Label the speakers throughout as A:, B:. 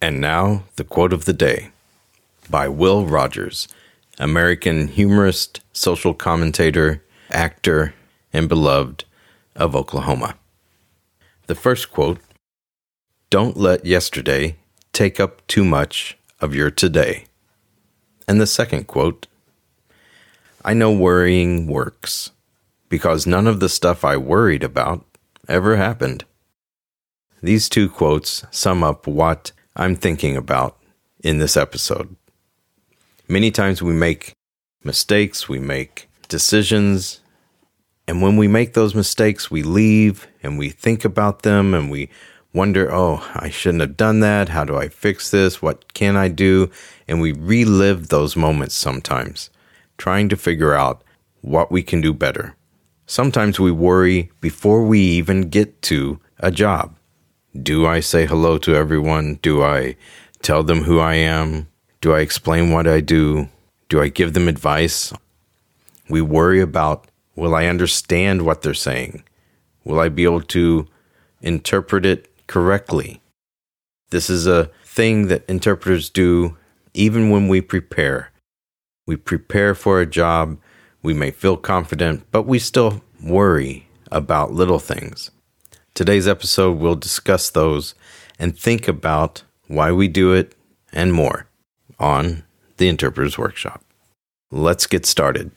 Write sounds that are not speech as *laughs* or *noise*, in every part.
A: And now, the quote of the day by Will Rogers, American humorist, social commentator, actor, and beloved of Oklahoma. The first quote Don't let yesterday take up too much of your today. And the second quote I know worrying works because none of the stuff I worried about ever happened. These two quotes sum up what I'm thinking about in this episode. Many times we make mistakes, we make decisions, and when we make those mistakes, we leave and we think about them and we wonder, oh, I shouldn't have done that. How do I fix this? What can I do? And we relive those moments sometimes, trying to figure out what we can do better. Sometimes we worry before we even get to a job. Do I say hello to everyone? Do I tell them who I am? Do I explain what I do? Do I give them advice? We worry about will I understand what they're saying? Will I be able to interpret it correctly? This is a thing that interpreters do even when we prepare. We prepare for a job, we may feel confident, but we still worry about little things. Today's episode we'll discuss those and think about why we do it and more on the Interpreter's Workshop. Let's get started.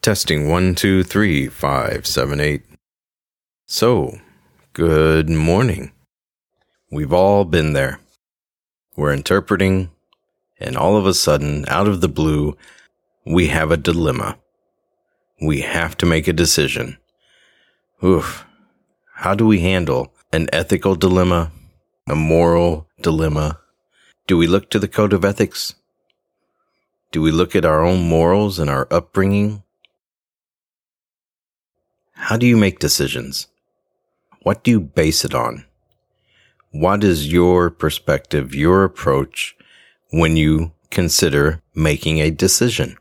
A: Testing one, two, three, five, seven, eight. So, good morning. We've all been there. We're interpreting, and all of a sudden, out of the blue, we have a dilemma we have to make a decision. Oof. How do we handle an ethical dilemma, a moral dilemma? Do we look to the code of ethics? Do we look at our own morals and our upbringing? How do you make decisions? What do you base it on? What is your perspective, your approach when you consider making a decision?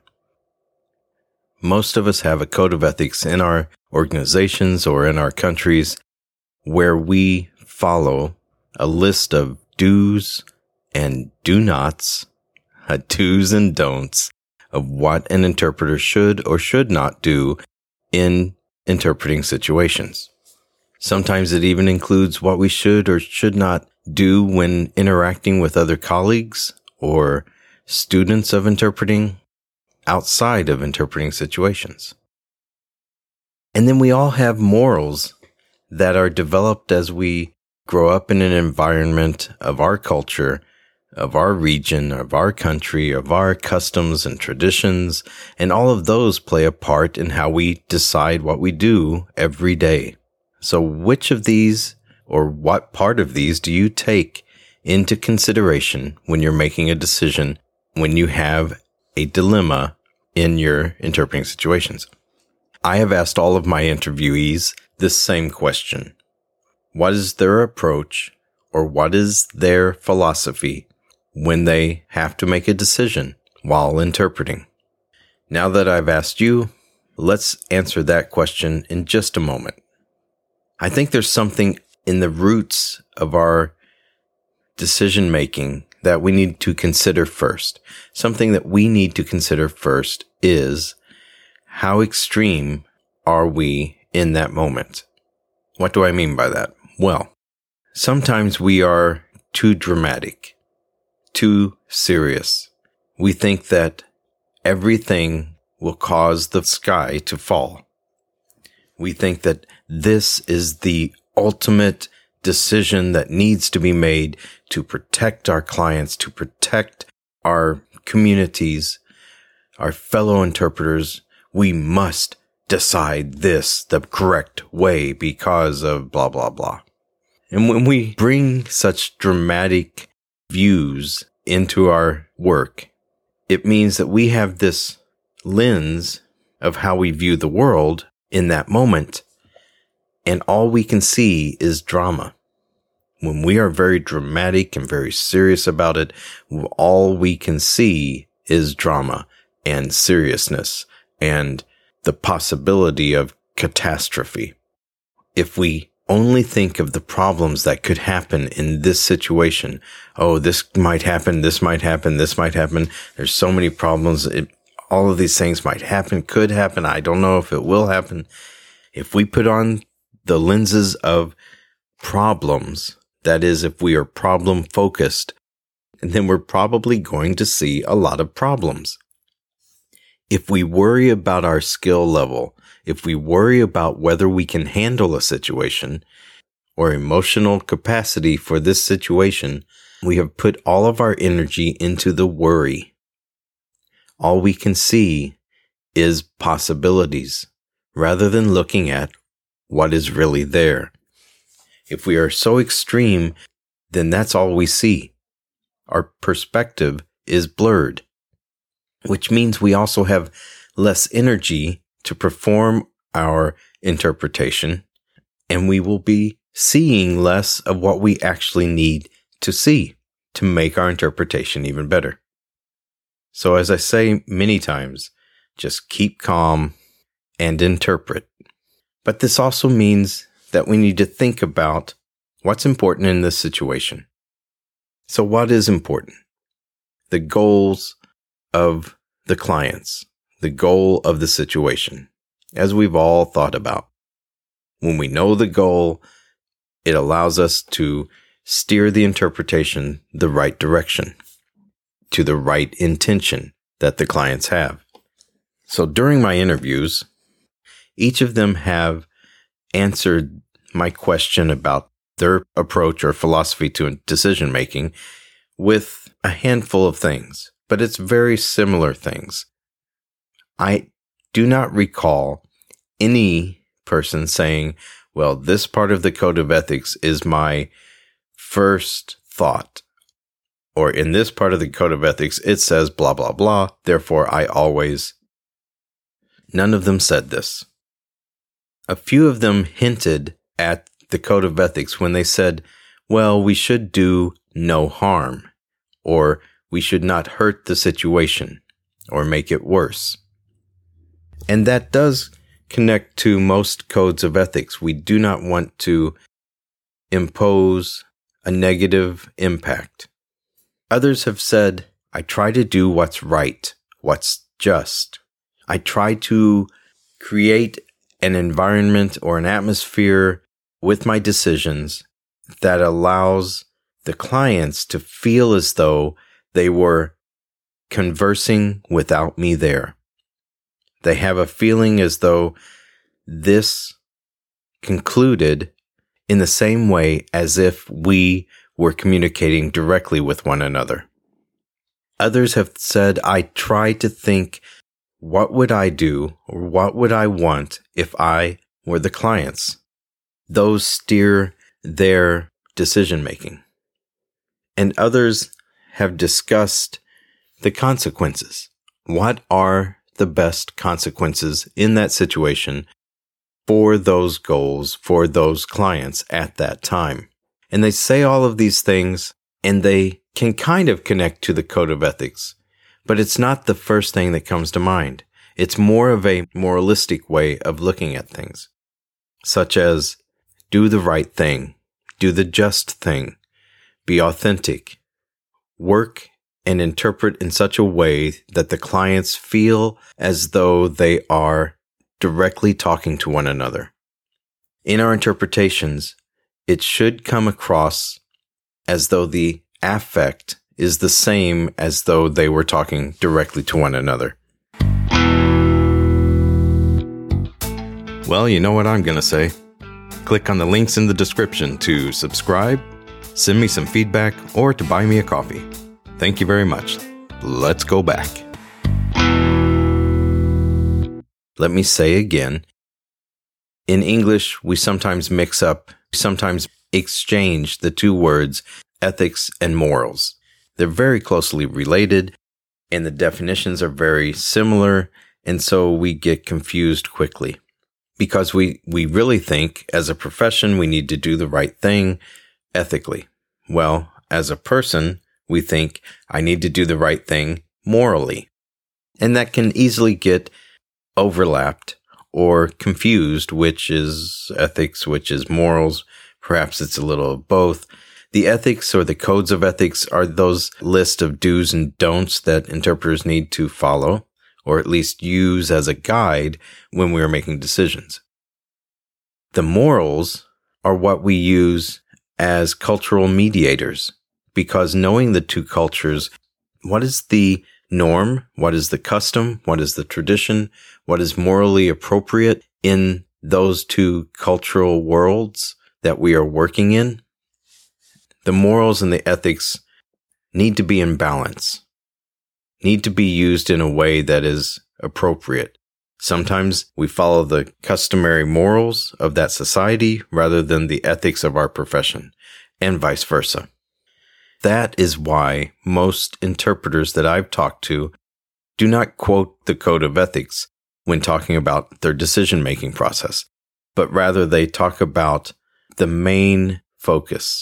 A: Most of us have a code of ethics in our organizations or in our countries where we follow a list of do's and do nots, a *laughs* do's and don'ts of what an interpreter should or should not do in interpreting situations. Sometimes it even includes what we should or should not do when interacting with other colleagues or students of interpreting outside of interpreting situations. And then we all have morals that are developed as we grow up in an environment of our culture, of our region, of our country, of our customs and traditions, and all of those play a part in how we decide what we do every day. So which of these or what part of these do you take into consideration when you're making a decision when you have a dilemma in your interpreting situations. I have asked all of my interviewees this same question. What is their approach or what is their philosophy when they have to make a decision while interpreting? Now that I've asked you, let's answer that question in just a moment. I think there's something in the roots of our decision making that we need to consider first. Something that we need to consider first is how extreme are we in that moment? What do I mean by that? Well, sometimes we are too dramatic, too serious. We think that everything will cause the sky to fall. We think that this is the ultimate decision that needs to be made to protect our clients, to protect our communities, our fellow interpreters. We must decide this the correct way because of blah, blah, blah. And when we bring such dramatic views into our work, it means that we have this lens of how we view the world in that moment. And all we can see is drama. When we are very dramatic and very serious about it, all we can see is drama and seriousness and the possibility of catastrophe. If we only think of the problems that could happen in this situation. Oh, this might happen. This might happen. This might happen. There's so many problems. It, all of these things might happen, could happen. I don't know if it will happen. If we put on the lenses of problems, that is, if we are problem focused, then we're probably going to see a lot of problems. If we worry about our skill level, if we worry about whether we can handle a situation or emotional capacity for this situation, we have put all of our energy into the worry. All we can see is possibilities rather than looking at what is really there. If we are so extreme, then that's all we see. Our perspective is blurred which means we also have less energy to perform our interpretation and we will be seeing less of what we actually need to see to make our interpretation even better. So as I say many times, just keep calm and interpret. But this also means that we need to think about what's important in this situation. So what is important? The goals of the clients, the goal of the situation, as we've all thought about. When we know the goal, it allows us to steer the interpretation the right direction to the right intention that the clients have. So during my interviews, each of them have answered my question about their approach or philosophy to decision making with a handful of things but it's very similar things. I do not recall any person saying, well, this part of the code of ethics is my first thought. Or in this part of the code of ethics, it says blah, blah, blah. Therefore, I always. None of them said this. A few of them hinted at the code of ethics when they said, well, we should do no harm, or we should not hurt the situation or make it worse. And that does connect to most codes of ethics. We do not want to impose a negative impact. Others have said, I try to do what's right, what's just. I try to create an environment or an atmosphere with my decisions that allows the clients to feel as though they were conversing without me there. They have a feeling as though this concluded in the same way as if we were communicating directly with one another. Others have said, I try to think, what would I do or what would I want if I were the clients? Those steer their decision making. And others have discussed the consequences. What are the best consequences in that situation for those goals, for those clients at that time? And they say all of these things and they can kind of connect to the code of ethics, but it's not the first thing that comes to mind. It's more of a moralistic way of looking at things, such as do the right thing, do the just thing, be authentic, work and interpret in such a way that the clients feel as though they are directly talking to one another. In our interpretations, it should come across as though the affect is the same as though they were talking directly to one another. Well, you know what I'm going to say. Click on the links in the description to subscribe send me some feedback, or to buy me a coffee. Thank you very much. Let's go back. Let me say again. In English, we sometimes mix up, sometimes exchange the two words ethics and morals. They're very closely related and the definitions are very similar. And so we get confused quickly because we, we really think as a profession, we need to do the right thing ethically. Well, as a person, we think I need to do the right thing morally. And that can easily get overlapped or confused, which is ethics, which is morals. Perhaps it's a little of both. The ethics or the codes of ethics are those list of do's and don'ts that interpreters need to follow, or at least use as a guide when we are making decisions. The morals are what we use as cultural mediators because knowing the two cultures, what is the norm? What is the custom? What is the tradition? What is morally appropriate in those two cultural worlds that we are working in? The morals and the ethics need to be in balance, need to be used in a way that is appropriate. Sometimes we follow the customary morals of that society rather than the ethics of our profession, and vice versa. That is why most interpreters that I've talked to do not quote the code of ethics when talking about their decision making process, but rather they talk about the main focus,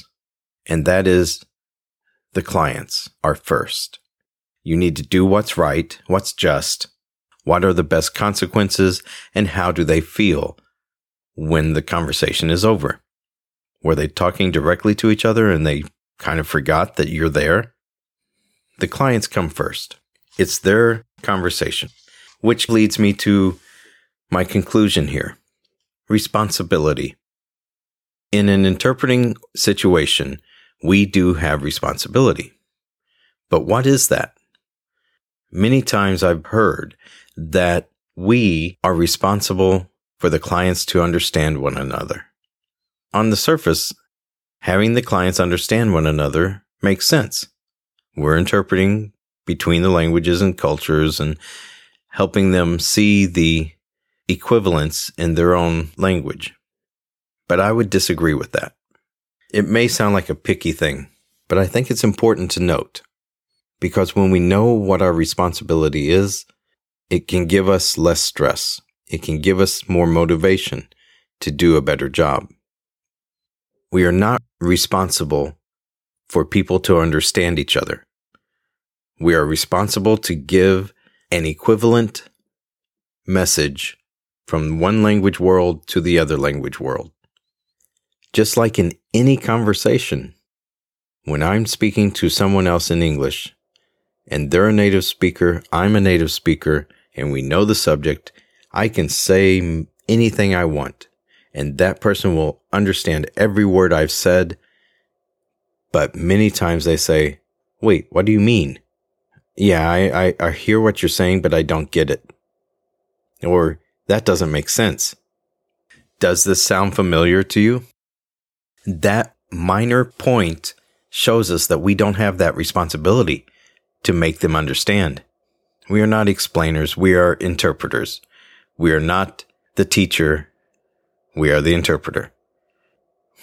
A: and that is the clients are first. You need to do what's right, what's just, what are the best consequences, and how do they feel when the conversation is over? Were they talking directly to each other and they kind of forgot that you're there. The clients come first. It's their conversation, which leads me to my conclusion here. Responsibility. In an interpreting situation, we do have responsibility. But what is that? Many times I've heard that we are responsible for the clients to understand one another. On the surface, having the clients understand one another makes sense. We're interpreting between the languages and cultures and helping them see the equivalence in their own language. But I would disagree with that. It may sound like a picky thing, but I think it's important to note because when we know what our responsibility is, it can give us less stress. It can give us more motivation to do a better job. We are not responsible for people to understand each other. We are responsible to give an equivalent message from one language world to the other language world. Just like in any conversation, when I'm speaking to someone else in English and they're a native speaker, I'm a native speaker, and we know the subject, I can say anything I want and that person will understand every word I've said. But many times they say, wait, what do you mean? Yeah, I, I, I hear what you're saying, but I don't get it. Or that doesn't make sense. Does this sound familiar to you? That minor point shows us that we don't have that responsibility to make them understand. We are not explainers. We are interpreters. We are not the teacher we are the interpreter.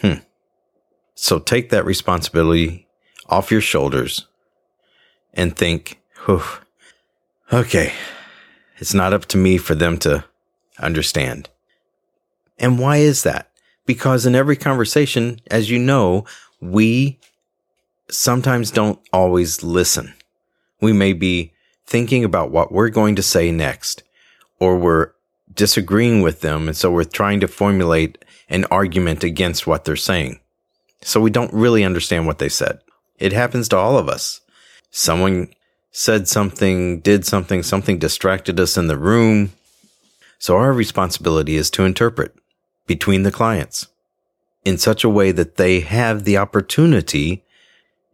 A: Hmm. So take that responsibility off your shoulders and think, okay, it's not up to me for them to understand. And why is that? Because in every conversation, as you know, we sometimes don't always listen. We may be thinking about what we're going to say next, or we're disagreeing with them. And so we're trying to formulate an argument against what they're saying. So we don't really understand what they said. It happens to all of us. Someone said something, did something, something distracted us in the room. So our responsibility is to interpret between the clients in such a way that they have the opportunity,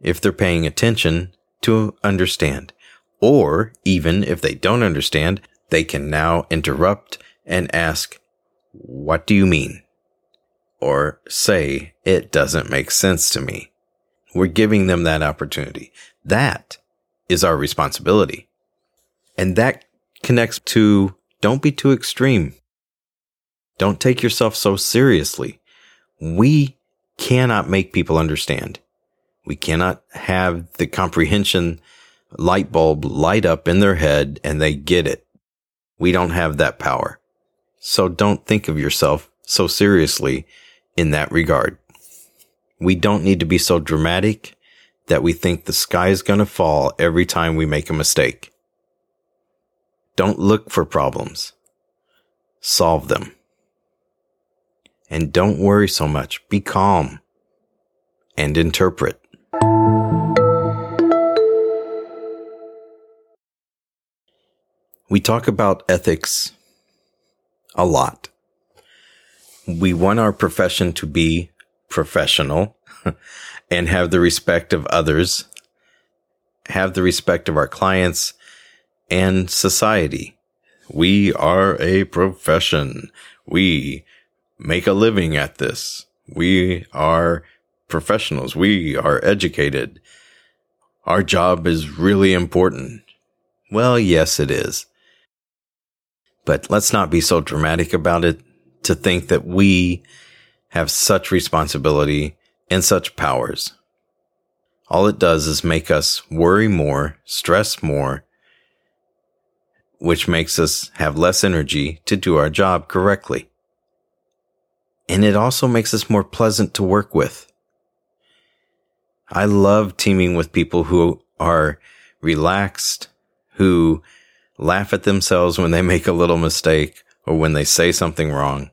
A: if they're paying attention, to understand. Or even if they don't understand, they can now interrupt and ask, What do you mean? Or say, It doesn't make sense to me. We're giving them that opportunity. That is our responsibility. And that connects to don't be too extreme. Don't take yourself so seriously. We cannot make people understand. We cannot have the comprehension light bulb light up in their head and they get it. We don't have that power. So don't think of yourself so seriously in that regard. We don't need to be so dramatic that we think the sky is going to fall every time we make a mistake. Don't look for problems. Solve them. And don't worry so much. Be calm and interpret. We talk about ethics a lot. We want our profession to be professional *laughs* and have the respect of others, have the respect of our clients and society. We are a profession. We make a living at this. We are professionals. We are educated. Our job is really important. Well, yes, it is. But let's not be so dramatic about it to think that we have such responsibility and such powers. All it does is make us worry more, stress more, which makes us have less energy to do our job correctly. And it also makes us more pleasant to work with. I love teaming with people who are relaxed, who laugh at themselves when they *laughs* make a little mistake or when they say something wrong.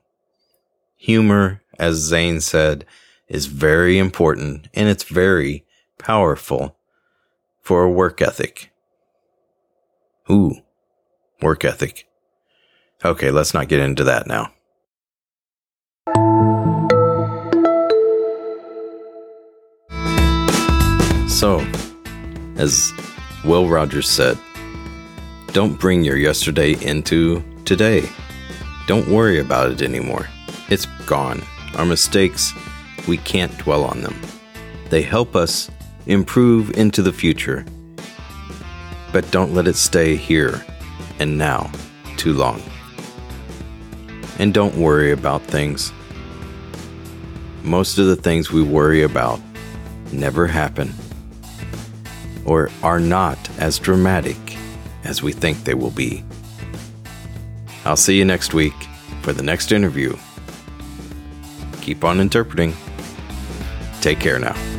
A: Humor, as Zane said, is very important and it's very powerful for a work ethic. Ooh, work ethic. Okay, let's not get into that now. So, as Will Rogers said, don't bring your yesterday into today. Don't worry about it anymore. It's gone. Our mistakes, we can't dwell on them. They help us improve into the future. But don't let it stay here and now too long. And don't worry about things. Most of the things we worry about never happen or are not as dramatic as we think they will be. I'll see you next week for the next interview. Keep on interpreting. Take care now.